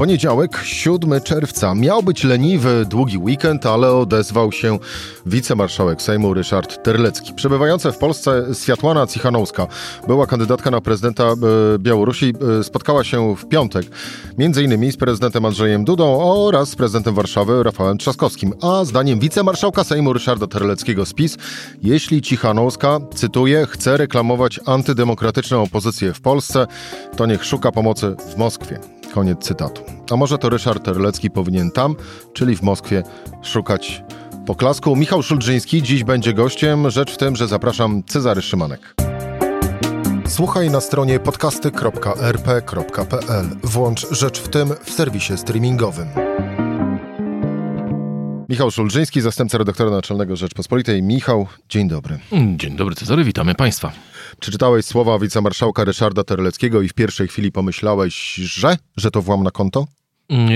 Poniedziałek, 7 czerwca. Miał być leniwy, długi weekend, ale odezwał się wicemarszałek Sejmu Ryszard Terlecki. Przebywająca w Polsce Światłana Cichanowska, była kandydatka na prezydenta e, Białorusi, e, spotkała się w piątek m.in. z prezydentem Andrzejem Dudą oraz z prezydentem Warszawy Rafałem Trzaskowskim. A zdaniem wicemarszałka Sejmu Ryszarda Terleckiego z PiS, jeśli Cichanowska, cytuję, chce reklamować antydemokratyczną opozycję w Polsce, to niech szuka pomocy w Moskwie. Koniec cytatu. A może to Ryszard Terlecki powinien tam, czyli w Moskwie, szukać poklasku. Michał Szulżyński dziś będzie gościem. Rzecz w tym, że zapraszam Cezary Szymanek. Słuchaj na stronie podcasty.rp.pl. Włącz Rzecz w tym w serwisie streamingowym. Michał Szulżyński, zastępca redaktora naczelnego Rzeczpospolitej. Michał, dzień dobry. Dzień dobry Cezary, witamy Państwa. Czy czytałeś słowa wicemarszałka Ryszarda Terleckiego i w pierwszej chwili pomyślałeś, że, że to włam na konto?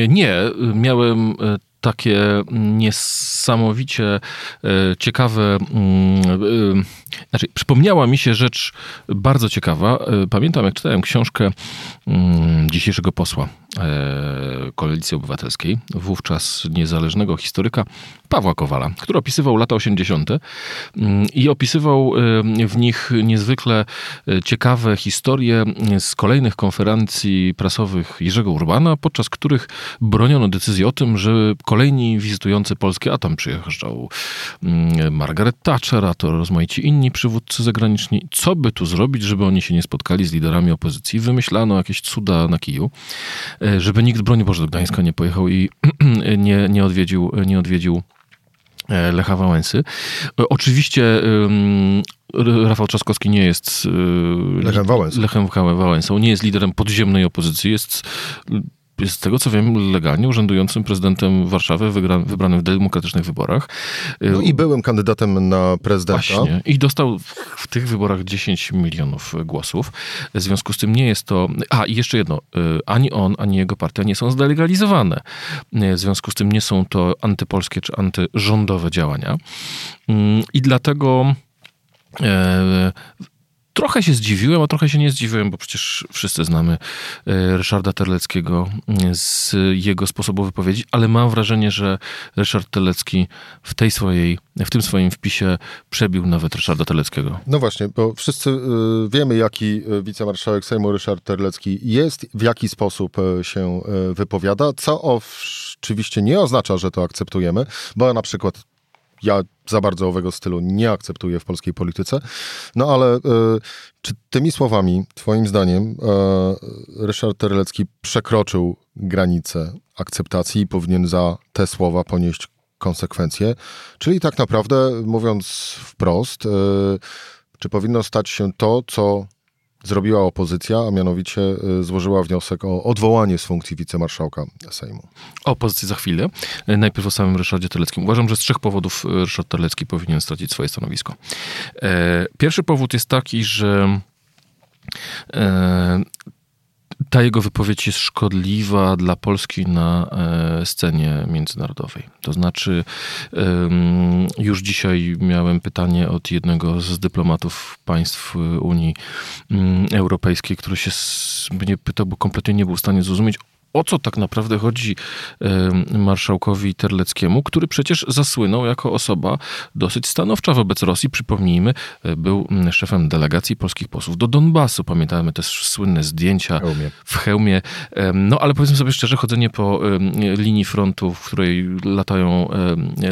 Nie, miałem e, takie niesamowicie e, ciekawe. Mm, e, znaczy, przypomniała mi się rzecz bardzo ciekawa. Pamiętam, jak czytałem książkę mm, dzisiejszego posła Koalicji Obywatelskiej, wówczas niezależnego historyka Pawła Kowala, który opisywał lata 80. Mm, i opisywał w nich niezwykle ciekawe historie z kolejnych konferencji prasowych Jerzego Urbana, podczas których broniono decyzji o tym, że kolejni wizytujący Polskę, a tam przyjeżdżał mm, Margaret Thatcher, a to rozmaici inni przywódcy zagraniczni, co by tu zrobić, żeby oni się nie spotkali z liderami opozycji. Wymyślano jakieś cuda na kiju, e, żeby nikt, broń Boże, do Gdańska nie pojechał i nie, nie odwiedził, nie odwiedził e, Lecha Wałęsy. E, oczywiście Rafał Trzaskowski nie jest Lechem Wałęsą. Lechem Wałęsą, nie jest liderem podziemnej opozycji, jest z tego co wiem legalnie urzędującym prezydentem Warszawy wybranym w demokratycznych wyborach. No i byłem kandydatem na prezydenta. Właśnie. I dostał w tych wyborach 10 milionów głosów. W związku z tym nie jest to... A, i jeszcze jedno. Y, ani on, ani jego partia nie są zdelegalizowane. W związku z tym nie są to antypolskie czy antyrządowe działania. Mm, I dlatego e, Trochę się zdziwiłem, a trochę się nie zdziwiłem, bo przecież wszyscy znamy e, Ryszarda Terleckiego z jego sposobu wypowiedzi, ale mam wrażenie, że Ryszard Terlecki w tej swojej, w tym swoim wpisie przebił nawet Ryszarda Terleckiego. No właśnie, bo wszyscy y, wiemy, jaki y, wicemarszałek Sejmu Ryszard Terlecki jest, w jaki sposób się wypowiada, co oczywiście nie oznacza, że to akceptujemy, bo na przykład ja za bardzo owego stylu nie akceptuję w polskiej polityce. No ale y, czy tymi słowami, twoim zdaniem, y, Ryszard Terlecki przekroczył granicę akceptacji i powinien za te słowa ponieść konsekwencje? Czyli tak naprawdę, mówiąc wprost, y, czy powinno stać się to, co zrobiła opozycja, a mianowicie y, złożyła wniosek o odwołanie z funkcji wicemarszałka Sejmu. O opozycji za chwilę. Y, najpierw o samym Ryszardzie Terleckim. Uważam, że z trzech powodów y, Ryszard Terlecki powinien stracić swoje stanowisko. Pierwszy powód jest taki, że ta jego wypowiedź jest szkodliwa dla Polski na e, scenie międzynarodowej. To znaczy, już dzisiaj miałem pytanie od jednego z dyplomatów państw Unii mm, Europejskiej, który się mnie pytał, bo kompletnie nie był w stanie zrozumieć, o co tak naprawdę chodzi marszałkowi Terleckiemu, który przecież zasłynął jako osoba dosyć stanowcza wobec Rosji. Przypomnijmy, e, był szefem delegacji polskich posłów do Donbasu. Pamiętamy też słynne zdjęcia Hełmie. w hełmie. No ale powiedzmy sobie szczerze, chodzenie po linii frontu, w której latają,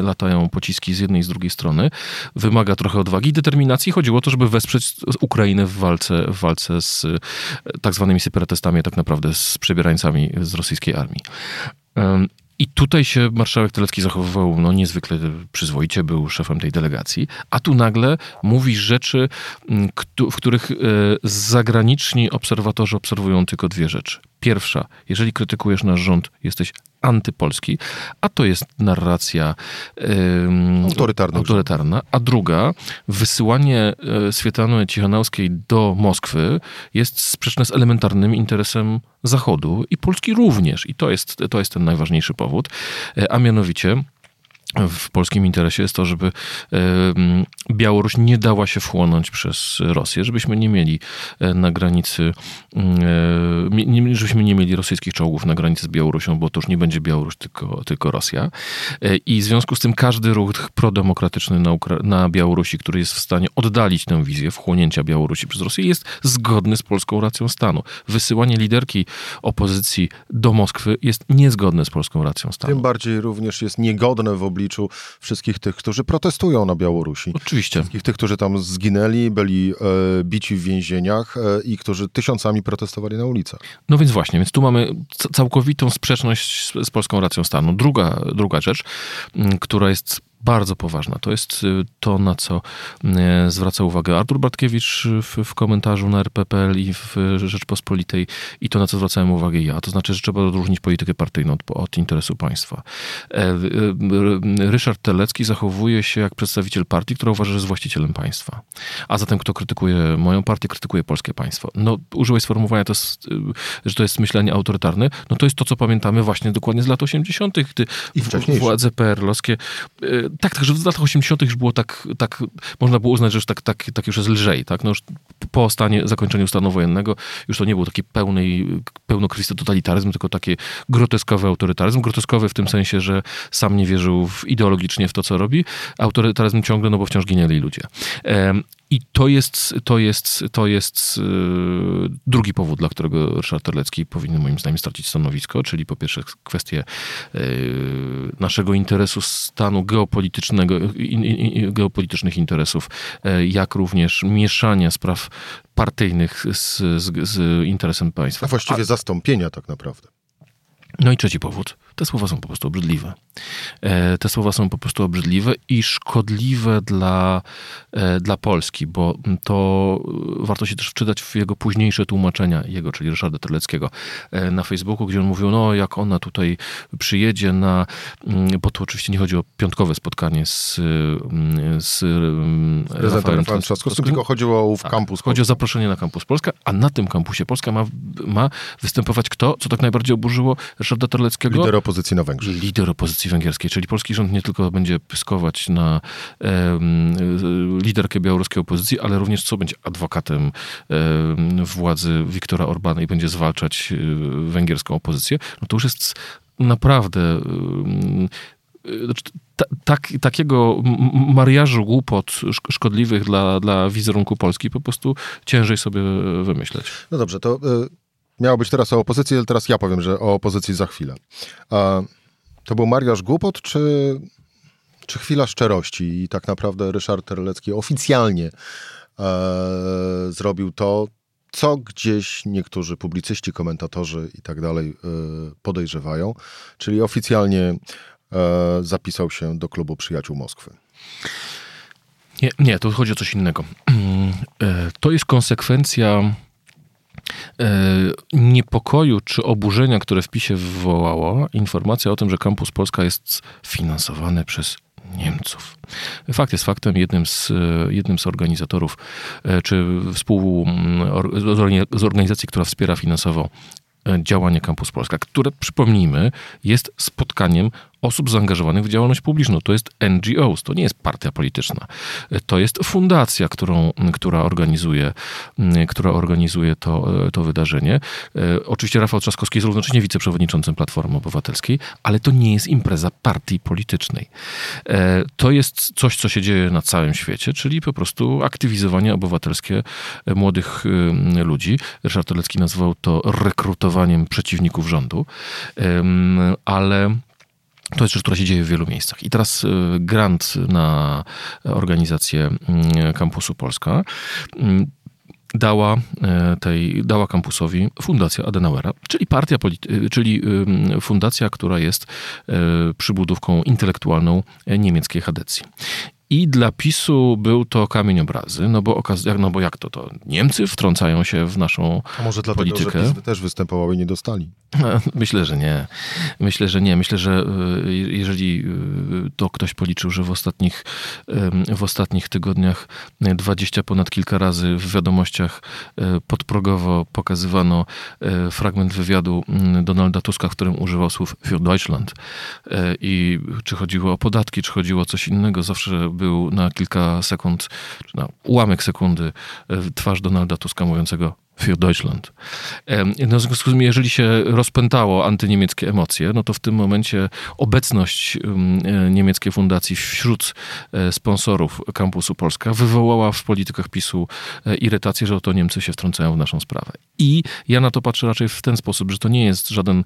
latają pociski z jednej i z drugiej strony, wymaga trochę odwagi i determinacji. Chodziło o to, żeby wesprzeć Ukrainę w walce, w walce z e, tak zwanymi separatystami, tak naprawdę z przebierańcami z z rosyjskiej armii. I tutaj się marszałek Telecki zachowywał no, niezwykle przyzwoicie, był szefem tej delegacji, a tu nagle mówi rzeczy, w których e, zagraniczni obserwatorzy obserwują tylko dwie rzeczy. Pierwsza, jeżeli krytykujesz nasz rząd, jesteś antypolski, a to jest narracja autorytarna. autorytarna. A druga, wysyłanie e, Swietlany Cichanowskiej do Moskwy jest sprzeczne z elementarnym interesem Zachodu i Polski również. I to jest, to jest ten najważniejszy powód. E, a mianowicie w polskim interesie jest to, żeby Białoruś nie dała się wchłonąć przez Rosję, żebyśmy nie mieli e, na granicy, e, żebyśmy nie mieli rosyjskich czołgów na granicy z Białorusią, bo to już nie będzie Białoruś, tylko, tylko Rosja. E, I w związku z tym każdy ruch prodemokratyczny na, Ukra- na Białorusi, który jest w stanie oddalić tę wizję wchłonięcia Białorusi przez Rosję, jest zgodny z polską racją stanu. Wysyłanie liderki opozycji do Moskwy jest niezgodne z polską racją stanu. Tym bardziej również jest niegodne w obliczu wszystkich tych, którzy protestują na Białorusi. Oczywiście. Wszystkich tych, którzy tam zginęli, byli e, bici w więzieniach e, i którzy tysiącami protestowali na ulicach. No więc właśnie, więc tu mamy całkowitą sprzeczność z, z polską racją stanu. Druga, druga rzecz, która jest bardzo poważna. To jest y, to, na co y, zwraca uwagę Artur Bartkiewicz w, w komentarzu na RPPL i w Rzeczpospolitej i to, na co zwracałem uwagę ja. To znaczy, że trzeba odróżnić politykę partyjną od, od interesu państwa. E, y, Ryszard Telecki zachowuje się jak przedstawiciel partii, która uważa, że jest właścicielem państwa. A zatem kto krytykuje moją partię, krytykuje polskie państwo. No, użyłeś sformułowania, to że to jest myślenie autorytarne. No to jest to, co pamiętamy właśnie dokładnie z lat 80., gdy władze PRL-owskie tak, także w latach 80. już było tak, tak można było uznać, że już tak, tak, tak już jest lżej, tak? No już po stanie, zakończeniu stanu wojennego już to nie był taki pełnej, pełnokrwisty totalitaryzm, tylko taki groteskowy autorytaryzm. Groteskowy w tym sensie, że sam nie wierzył w, ideologicznie w to, co robi. Autorytaryzm ciągle, no bo wciąż ginęli ludzie. I to jest, to jest, to jest yy, drugi powód, dla którego Ryszard Terlecki powinien moim zdaniem stracić stanowisko, czyli po pierwsze kwestie yy, naszego interesu stanu geopolitycznego, geopolitycznych interesów, yy, jak również mieszania spraw partyjnych z, z, z interesem państwa. A właściwie A... zastąpienia tak naprawdę. No i trzeci powód. Te słowa są po prostu obrzydliwe. E, te słowa są po prostu obrzydliwe i szkodliwe dla, e, dla Polski, bo to warto się też wczytać w jego późniejsze tłumaczenia, jego, czyli Ryszarda Terleckiego, e, na Facebooku, gdzie on mówił, no jak ona tutaj przyjedzie na, mm, bo to oczywiście nie chodzi o piątkowe spotkanie z, mm, z mm, Rafaelem Trzaskowskim, tylko chodziło o tak, kampus. Chodzi o zaproszenie na kampus Polska, a na tym kampusie Polska ma, ma występować kto? Co tak najbardziej oburzyło Ryszarda Terleckiego? Opozycji na Węgrzech. Lider opozycji węgierskiej, czyli polski rząd nie tylko będzie pyskować na e, liderkę białoruskiej opozycji, ale również co będzie adwokatem e, władzy Viktora Orbana i będzie zwalczać e, węgierską opozycję, no to już jest naprawdę znaczy, tak, takiego mariażu głupot szkodliwych dla, dla wizerunku Polski po prostu ciężej sobie wymyśleć. No dobrze, to miało być teraz o opozycji, ale teraz ja powiem, że o opozycji za chwilę. To był Mariusz Głupot, czy, czy chwila szczerości? I tak naprawdę Ryszard Terlecki oficjalnie e, zrobił to, co gdzieś niektórzy publicyści, komentatorzy i tak dalej e, podejrzewają, czyli oficjalnie e, zapisał się do klubu Przyjaciół Moskwy. Nie, nie, tu chodzi o coś innego. E, to jest konsekwencja niepokoju czy oburzenia, które w PiSie wywołało informacja o tym, że Kampus Polska jest finansowany przez Niemców. Fakt jest faktem, jednym z, jednym z organizatorów, e, czy współ, z organizacji, która wspiera finansowo e, działanie Kampus Polska, które, przypomnijmy, jest spotkaniem osób zaangażowanych w działalność publiczną. To jest NGOs, to nie jest partia polityczna. To jest fundacja, którą, która organizuje, która organizuje to, to wydarzenie. E, oczywiście Rafał Trzaskowski jest równocześnie wiceprzewodniczącym Platformy Obywatelskiej, ale to nie jest impreza partii politycznej. E, to jest coś, co się dzieje na całym świecie, czyli po prostu aktywizowanie obywatelskie młodych ludzi. Ryszard Tolecki nazwał to rekrutowaniem przeciwników rządu, ale to jest rzecz, która się dzieje w wielu miejscach. I teraz y, grant na organizację mm, Kampusu Polska mm, dała, tej, dała kampusowi Fundacja Adenauera, czyli partia, y, czyli fundacja, która jest przybudówką intelektualną niemieckiej Hadecji. I dla PiSu był to kamień obrazy, no bo, okaz- no bo jak to, to Niemcy wtrącają się w naszą A może dlatego, politykę. że PiS też występował i nie dostali? Myślę, że nie. Myślę, że nie. Myślę, że y, jeżeli y, to ktoś policzył, że w ostatnich, w ostatnich tygodniach 20 ponad kilka razy w wiadomościach y, podprogowo pokazywano y, fragment wywiadu mm, Donalda Tuska, w którym używał słów für Deutschland. Y, I czy chodziło o podatki, czy chodziło o coś innego, zawsze był na kilka sekund, na ułamek sekundy y, twarz Donalda Tuska mówiącego für Deutschland. No, w związku z tym, jeżeli się rozpętało antyniemieckie emocje, no to w tym momencie obecność e, niemieckiej fundacji wśród e, sponsorów kampusu Polska wywołała w politykach PiSu e, irytację, że oto Niemcy się wtrącają w naszą sprawę. I ja na to patrzę raczej w ten sposób, że to nie jest żaden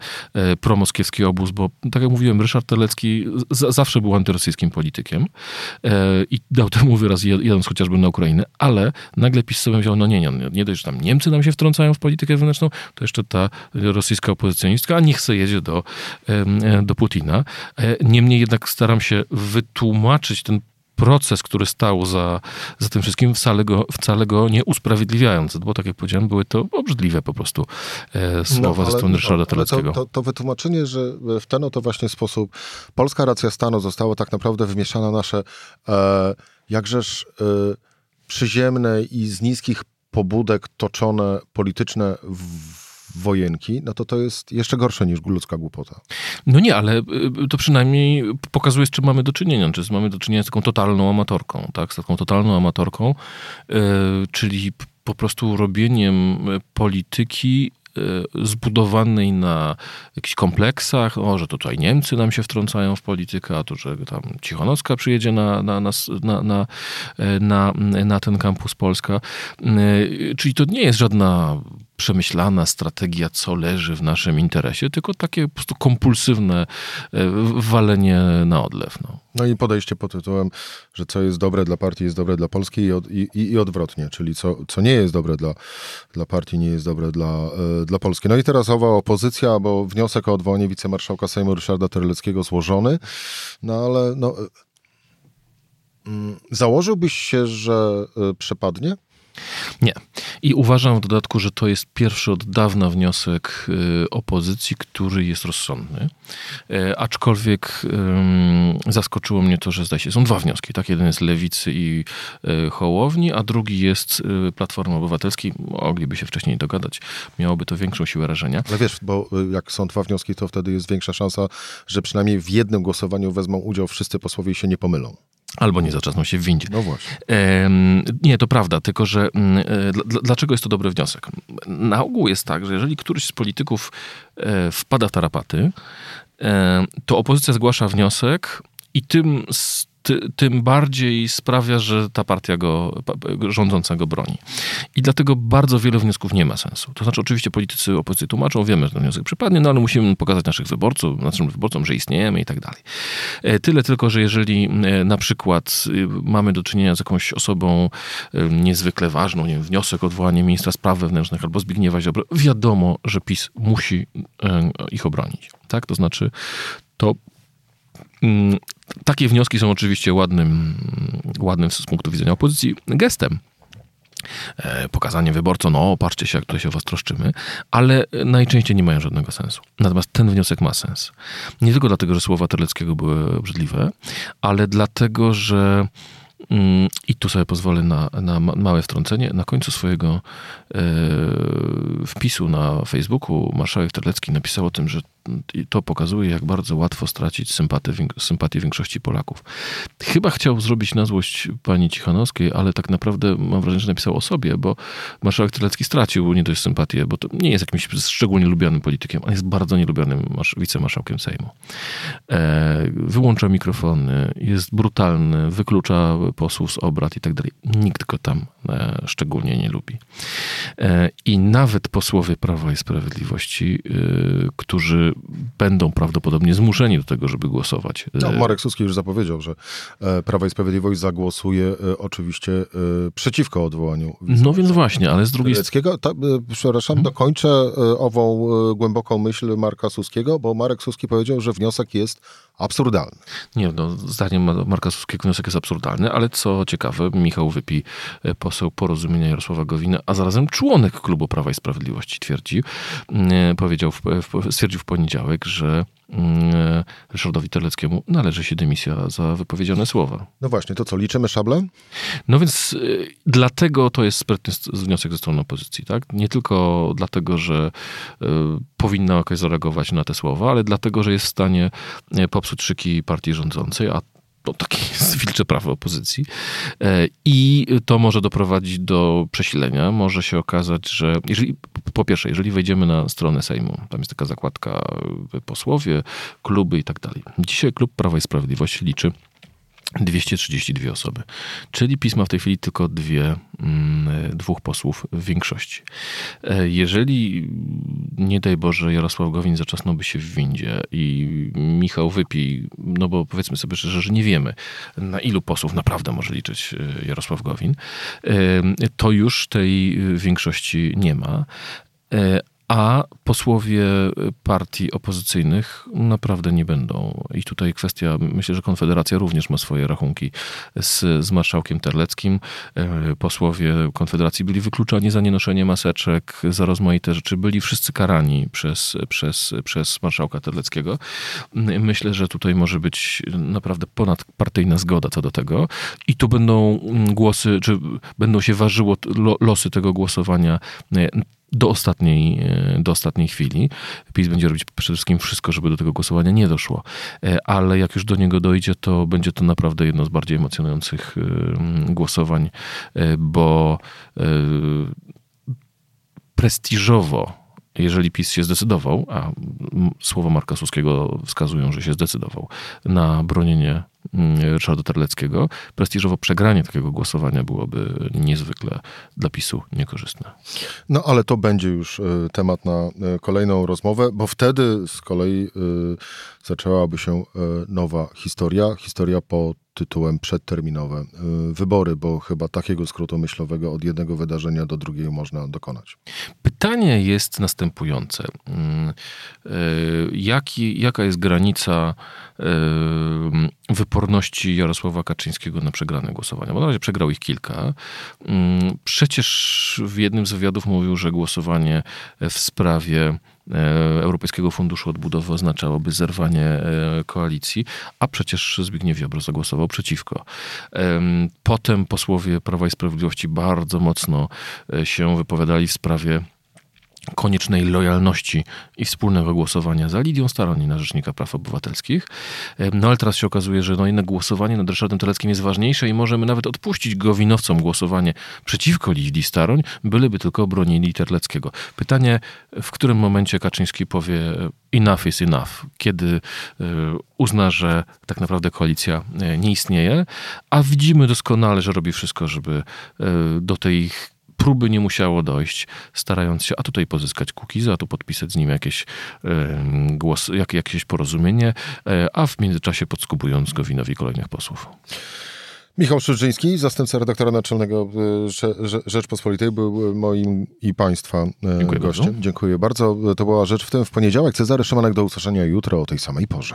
promoskiewski obóz, bo tak jak mówiłem, Ryszard Terlecki z- zawsze był antyrosyjskim politykiem i dał temu wyraz jadąc chociażby na Ukrainę, ale nagle PiS sobie wziął, no nie, nie, nie dość, że tam Niemcy nam się wtrącają w politykę wewnętrzną, to jeszcze ta rosyjska opozycjonistka, a niech se jedzie do, e, do Putina. E, Niemniej jednak staram się wytłumaczyć ten proces, który stał za, za tym wszystkim, wcale go, wcale go nie usprawiedliwiając, bo tak jak powiedziałem, były to obrzydliwe po prostu e, słowa ze strony Ryszarda Terleckiego. to, to, to wytłumaczenie, że w ten oto właśnie sposób polska racja stanu została tak naprawdę wymieszana nasze e, jakżeż e, przyziemne i z niskich pobudek toczone polityczne wojenki, no to to jest jeszcze gorsze niż ludzka głupota. No nie, ale y, to przynajmniej pokazuje, z czym mamy do czynienia. Czy mamy do czynienia z taką totalną amatorką, tak? Z taką totalną amatorką, y, czyli po prostu robieniem y, polityki y, zbudowanej na jakichś kompleksach, o, że to tutaj Niemcy nam się wtrącają w politykę, a to, że tam Cichonocka przyjedzie na, na, na, na, na ten kampus Polska. Y, Czyli to nie jest żadna przemyślana strategia, co leży w naszym interesie, tylko takie po prostu kompulsywne e, walenie na odlew. No. No i podejście pod tytułem, że co jest dobre dla partii jest dobre dla Polski i, od, i, i odwrotnie, czyli co, co nie jest dobre dla, dla partii nie jest dobre dla, e, dla Polski. No i teraz owa opozycja, bo wniosek o odwołanie wicemarszałka Sejmu Ryszarda Terleckiego złożony, no ale no, e, mm, założyłbyś się, że przepadnie? Nie. I uważam w dodatku, że to jest pierwszy od dawna wniosek y, opozycji, który jest rozsądny. E, Aczkolwiek zaskoczyło mnie to, że zdaje się, są dwa wnioski. Tak? Jeden jest Lewicy i y, Hołowni, a drugi jest y, Platformy Obywatelskiej. Mogliby się wcześniej dogadać. Miałoby to większą siłę rażenia. Ale wiesz, bo y, jak są dwa wnioski, to wtedy jest większa szansa, że przynajmniej w jednym głosowaniu wezmą udział wszyscy posłowie i się nie pomylą. Albo nie zaczasną się w windzie. No właśnie. Nie, to prawda, tylko że mm, e, dla- dlaczego jest to dobry wniosek? Na ogół jest tak, że jeżeli któryś z polityków e, wpada w tarapaty, e, to opozycja zgłasza wniosek i tym, ty, tym bardziej sprawia, że ta partia go, pa- pa- rządząca go broni. I dlatego bardzo wiele wniosków nie ma sensu. To znaczy, oczywiście politycy opozycji tłumaczą, wiemy, że ten wniosek przypadnie, no ale musimy pokazać naszych wyborców, naszym wyborcom, że istniejemy i tak dalej. E, Tyle tylko, że jeżeli e, na przykład y, mamy do czynienia z jakąś osobą e, niezwykle ważną, nie wiem, wniosek o odwołanie ministra spraw wewnętrznych albo Zbigniewa Ziobro, wiadomo, że PiS musi e, ich obronić. Tak? To znaczy, to takie wnioski są oczywiście ładnym, ładnym z punktu widzenia opozycji gestem e, pokazanie wyborcom, no patrzcie się, jak tutaj się o was troszczymy, ale najczęściej nie mają żadnego sensu. Natomiast ten wniosek ma sens. Nie tylko dlatego, że słowa Terleckiego były obrzydliwe, ale dlatego, że mm, i tu sobie pozwolę na, na ma- małe wtrącenie. Na końcu swojego e, wpisu na Facebooku marszałek Terlecki napisał o tym, że to pokazuje, jak bardzo łatwo stracić sympatię, sympatię większości Polaków. Chyba chciał zrobić na złość pani Cichanowskiej, ale tak naprawdę mam wrażenie, że napisał o sobie, bo marszałek Terlecki stracił nie dość sympatię, bo to nie jest jakimś szczególnie lubianym politykiem, ale jest bardzo nielubianym marsz- wicemarszałkiem Sejmu. E, wyłącza mikrofony, jest brutalny, wyklucza posłów z obrad i tak dalej. Nikt go tam e, szczególnie nie lubi. E, I nawet posłowie Prawa i Sprawiedliwości, e, którzy będą prawdopodobnie zmuszeni do tego, żeby głosować. No, Marek Suski już zapowiedział, że Prawo i Sprawiedliwość zagłosuje oczywiście przeciwko odwołaniu No więc właśnie, ale z drugiej strony. Ta, przepraszam, dokończę e, ową głęboką myśl Marka Suskiego, bo Marek Suski powiedział, że wniosek jest absurdalny. Nie, no, zdaniem Marka Suskiego wniosek jest absurdalny, ale co ciekawe, Michał Wypi, e, poseł porozumienia Jarosława Gowina, a zarazem członek klubu Prawa i Sprawiedliwości twierdzi, mm, powiedział, stwierdził w poniedziałek, że Ryszardowi Terleckiemu należy się dymisja za wypowiedziane słowa. No właśnie, to co, liczymy szable? No więc y, dlatego to jest sprytny wniosek ze strony opozycji, tak? Nie tylko dlatego, że y, powinna jakoś zareagować na te słowa, ale dlatego, że jest w stanie popsuć szyki partii rządzącej, a to takie jest wilcze prawo opozycji. E, I to może doprowadzić do przesilenia. Może się okazać, że jeżeli, po pierwsze, jeżeli wejdziemy na stronę Sejmu, tam jest taka zakładka posłowie, kluby i tak dalej. Dzisiaj klub Prawa i Sprawiedliwości liczy 232 osoby. Czyli pisma w tej chwili tylko dwie, mm, dwóch posłów w większości. E, jeżeli, nie daj Boże, Jarosław Gowin zaczasnąłby się w windzie i Michał Wypi, no bo powiedzmy sobie szczerze, że nie wiemy, na ilu posłów naprawdę może liczyć e, Jarosław Gowin, e, to już tej większości nie ma a posłowie partii opozycyjnych naprawdę nie będą. I tutaj kwestia, myślę, że Konfederacja również ma swoje rachunki z, z marszałkiem Terleckim. E, posłowie Konfederacji byli wykluczani za nienoszenie maseczek, za rozmaite rzeczy. Byli wszyscy karani przez, przez, przez marszałka Terleckiego. Myślę, że tutaj może być naprawdę ponadpartyjna zgoda co do tego. I tu będą głosy, czy będą się ważyło losy tego głosowania do ostatniej, e, do ostatniej chwili. PiS będzie robić przede wszystkim wszystko, żeby do tego głosowania nie doszło. E, ale jak już do niego dojdzie, to będzie to naprawdę jedno z bardziej emocjonujących e, głosowań, bo prestiżowo jeżeli PiS się zdecydował, a słowa Marka Suskiego wskazują, że się zdecydował na bronienie Ryszarda Terleckiego, prestiżowo przegranie takiego głosowania byłoby niezwykle dla PiSu niekorzystne. No ale to będzie już e, temat na e, kolejną rozmowę, bo wtedy z kolei e, zaczęłaby się nowa historia, historia po tytułem przedterminowe wybory, bo chyba takiego skrótu myślowego od jednego wydarzenia do drugiego można dokonać. Pytanie jest następujące. Mm, jaki, jaka jest granica wyporności Jarosława Kaczyńskiego na przegrane głosowania. Bo na razie przegrał ich kilka. Przecież w jednym z wywiadów mówił, że głosowanie w sprawie Europejskiego Funduszu Odbudowy oznaczałoby zerwanie e, koalicji, a przecież Zbigniew Ziobro zagłosował przeciwko. Potem posłowie Prawa i Sprawiedliwości bardzo mocno e, się wypowiadali w sprawie koniecznej lojalności i wspólnego głosowania za Lidią Staroń na Rzecznika Praw Obywatelskich. No ale teraz się okazuje, że no jednak głosowanie nad Ryszardem Teleckim jest ważniejsze i możemy nawet odpuścić Gowinowcom głosowanie przeciwko Lidii Staroń, byleby tylko bronili Terleckiego. Pytanie, w którym momencie Kaczyński powie enough is enough, kiedy e, uzna, że tak naprawdę koalicja e, nie istnieje, a widzimy doskonale, że robi wszystko, żeby e, do tej próby nie musiało dojść, starając się, a tutaj pozyskać Kukiza, a tu podpisać z nim jakieś głos, jak, jakieś porozumienie, e, a w międzyczasie podskubując Gowinowi kolejnych posłów. Michał Szydrzyński, zastępca redaktora naczelnego e, Rzeczpospolitej, był moim i Państwa e, Dziękuję gościem. Bardzo. Dziękuję bardzo. To była Rzecz w tym w poniedziałek. Cezary Szymanek do usłyszenia jutro o tej samej porze.